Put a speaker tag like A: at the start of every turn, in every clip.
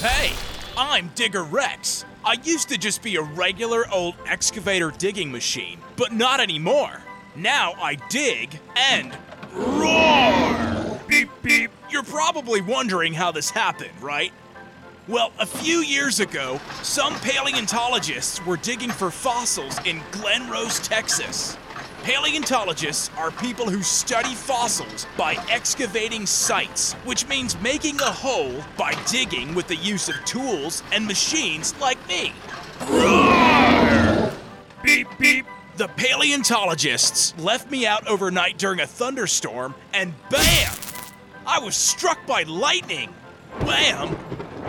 A: Hey, I'm Digger Rex. I used to just be a regular old excavator digging machine, but not anymore. Now I dig and roar! Beep, beep. You're probably wondering how this happened, right? Well, a few years ago, some paleontologists were digging for fossils in Glen Rose, Texas. Paleontologists are people who study fossils by excavating sites, which means making a hole by digging with the use of tools and machines like me. Roar! Beep, beep. The paleontologists left me out overnight during a thunderstorm, and bam! I was struck by lightning. Wham!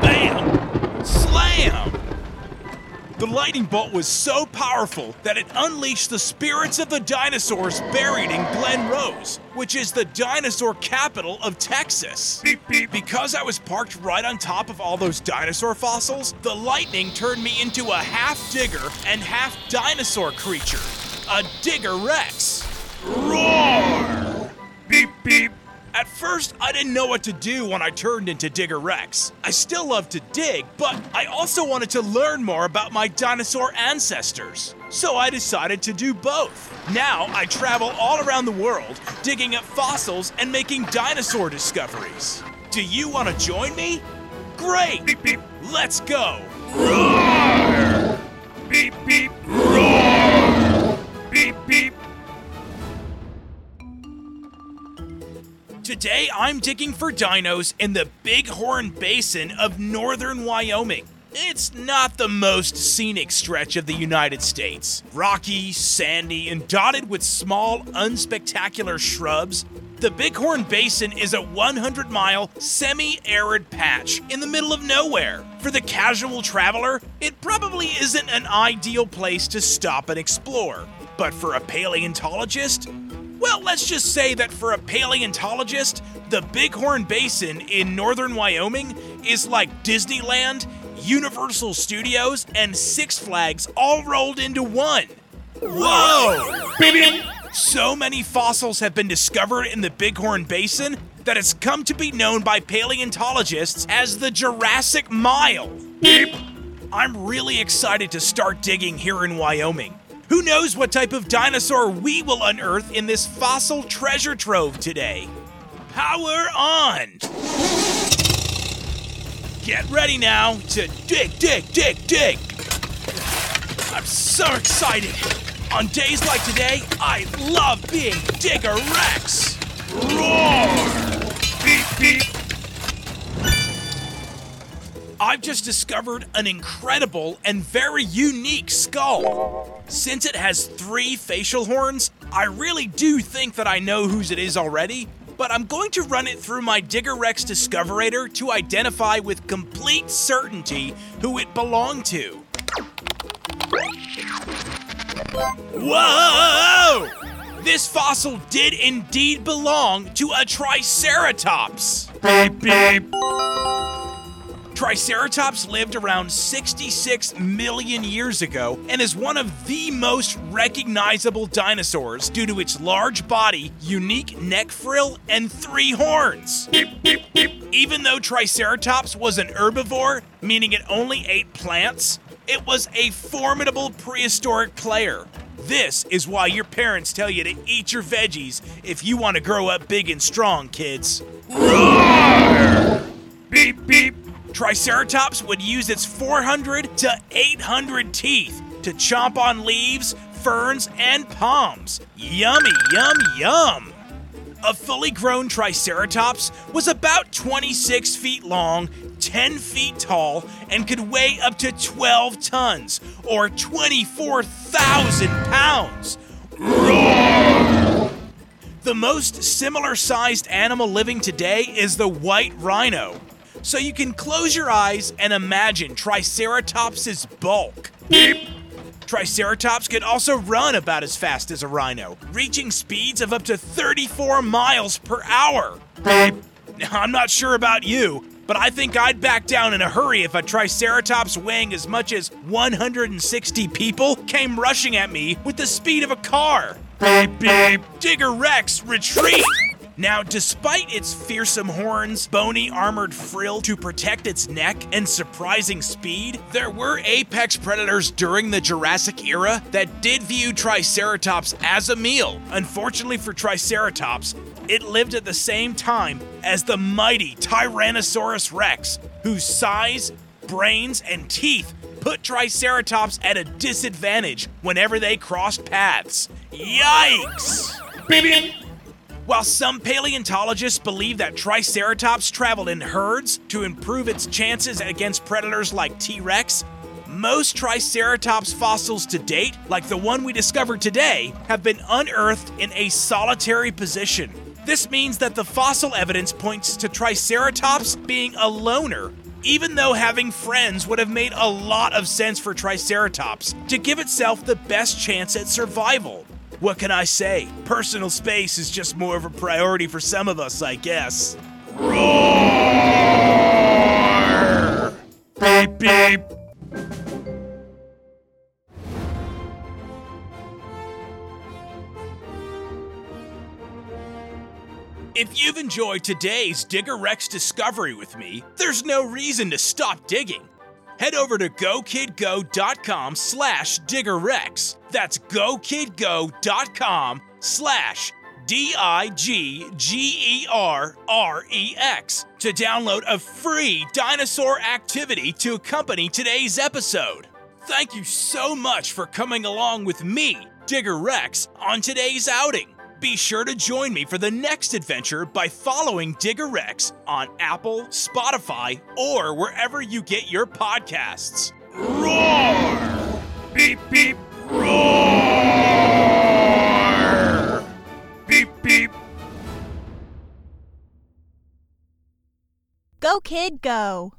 A: Bam! Slam! The lightning bolt was so powerful that it unleashed the spirits of the dinosaurs buried in Glen Rose, which is the dinosaur capital of Texas. Beep, beep. Because I was parked right on top of all those dinosaur fossils, the lightning turned me into a half digger and half dinosaur creature, a Digger Rex. Roar! Beep, beep. At first, I didn't know what to do when I turned into Digger Rex. I still love to dig, but I also wanted to learn more about my dinosaur ancestors. So I decided to do both. Now I travel all around the world, digging up fossils and making dinosaur discoveries. Do you want to join me? Great! Beep, beep. Let's go! Roar! Beep, beep. Today, I'm digging for dinos in the Bighorn Basin of northern Wyoming. It's not the most scenic stretch of the United States. Rocky, sandy, and dotted with small, unspectacular shrubs, the Bighorn Basin is a 100 mile, semi arid patch in the middle of nowhere. For the casual traveler, it probably isn't an ideal place to stop and explore. But for a paleontologist, well, let's just say that for a paleontologist, the Bighorn Basin in northern Wyoming is like Disneyland, Universal Studios, and Six Flags all rolled into one. Whoa! Baby! So many fossils have been discovered in the Bighorn Basin that it's come to be known by paleontologists as the Jurassic Mile. Beep. I'm really excited to start digging here in Wyoming. Who knows what type of dinosaur we will unearth in this fossil treasure trove today? Power on! Get ready now to dig, dig, dig, dig! I'm so excited! On days like today, I love being Digger Rex! Roar! Beep, beep! I've just discovered an incredible and very unique skull. Since it has three facial horns, I really do think that I know whose it is already, but I'm going to run it through my Digger Rex Discoverator to identify with complete certainty who it belonged to. Whoa! This fossil did indeed belong to a Triceratops. Beep, beep. Triceratops lived around 66 million years ago and is one of the most recognizable dinosaurs due to its large body, unique neck frill, and three horns. Even though Triceratops was an herbivore, meaning it only ate plants, it was a formidable prehistoric player. This is why your parents tell you to eat your veggies if you want to grow up big and strong, kids. Roar! Beep, beep. Triceratops would use its 400 to 800 teeth to chomp on leaves, ferns, and palms. Yummy, yum, yum. A fully grown Triceratops was about 26 feet long, 10 feet tall, and could weigh up to 12 tons, or 24,000 pounds. The most similar sized animal living today is the white rhino. So you can close your eyes and imagine Triceratops' bulk. Beep. Triceratops could also run about as fast as a rhino, reaching speeds of up to 34 miles per hour. Beep. Now, I'm not sure about you, but I think I'd back down in a hurry if a Triceratops weighing as much as 160 people came rushing at me with the speed of a car. Beep, beep. Digger Rex, retreat! Now, despite its fearsome horns, bony armored frill to protect its neck, and surprising speed, there were apex predators during the Jurassic era that did view Triceratops as a meal. Unfortunately for Triceratops, it lived at the same time as the mighty Tyrannosaurus rex, whose size, brains, and teeth put Triceratops at a disadvantage whenever they crossed paths. Yikes! While some paleontologists believe that Triceratops traveled in herds to improve its chances against predators like T Rex, most Triceratops fossils to date, like the one we discovered today, have been unearthed in a solitary position. This means that the fossil evidence points to Triceratops being a loner, even though having friends would have made a lot of sense for Triceratops to give itself the best chance at survival. What can I say? Personal space is just more of a priority for some of us, I guess. Roar! Beep beep. If you've enjoyed today's Digger Rex discovery with me, there's no reason to stop digging. Head over to gokidgo.com slash diggerrex. That's gokidgo.com slash D-I-G-G-E-R-R-E-X to download a free dinosaur activity to accompany today's episode. Thank you so much for coming along with me, Digger Rex, on today's outing. Be sure to join me for the next adventure by following Digger Rex on Apple, Spotify, or wherever you get your podcasts. Roar! Beep beep roar! Beep beep.
B: Go, kid, go.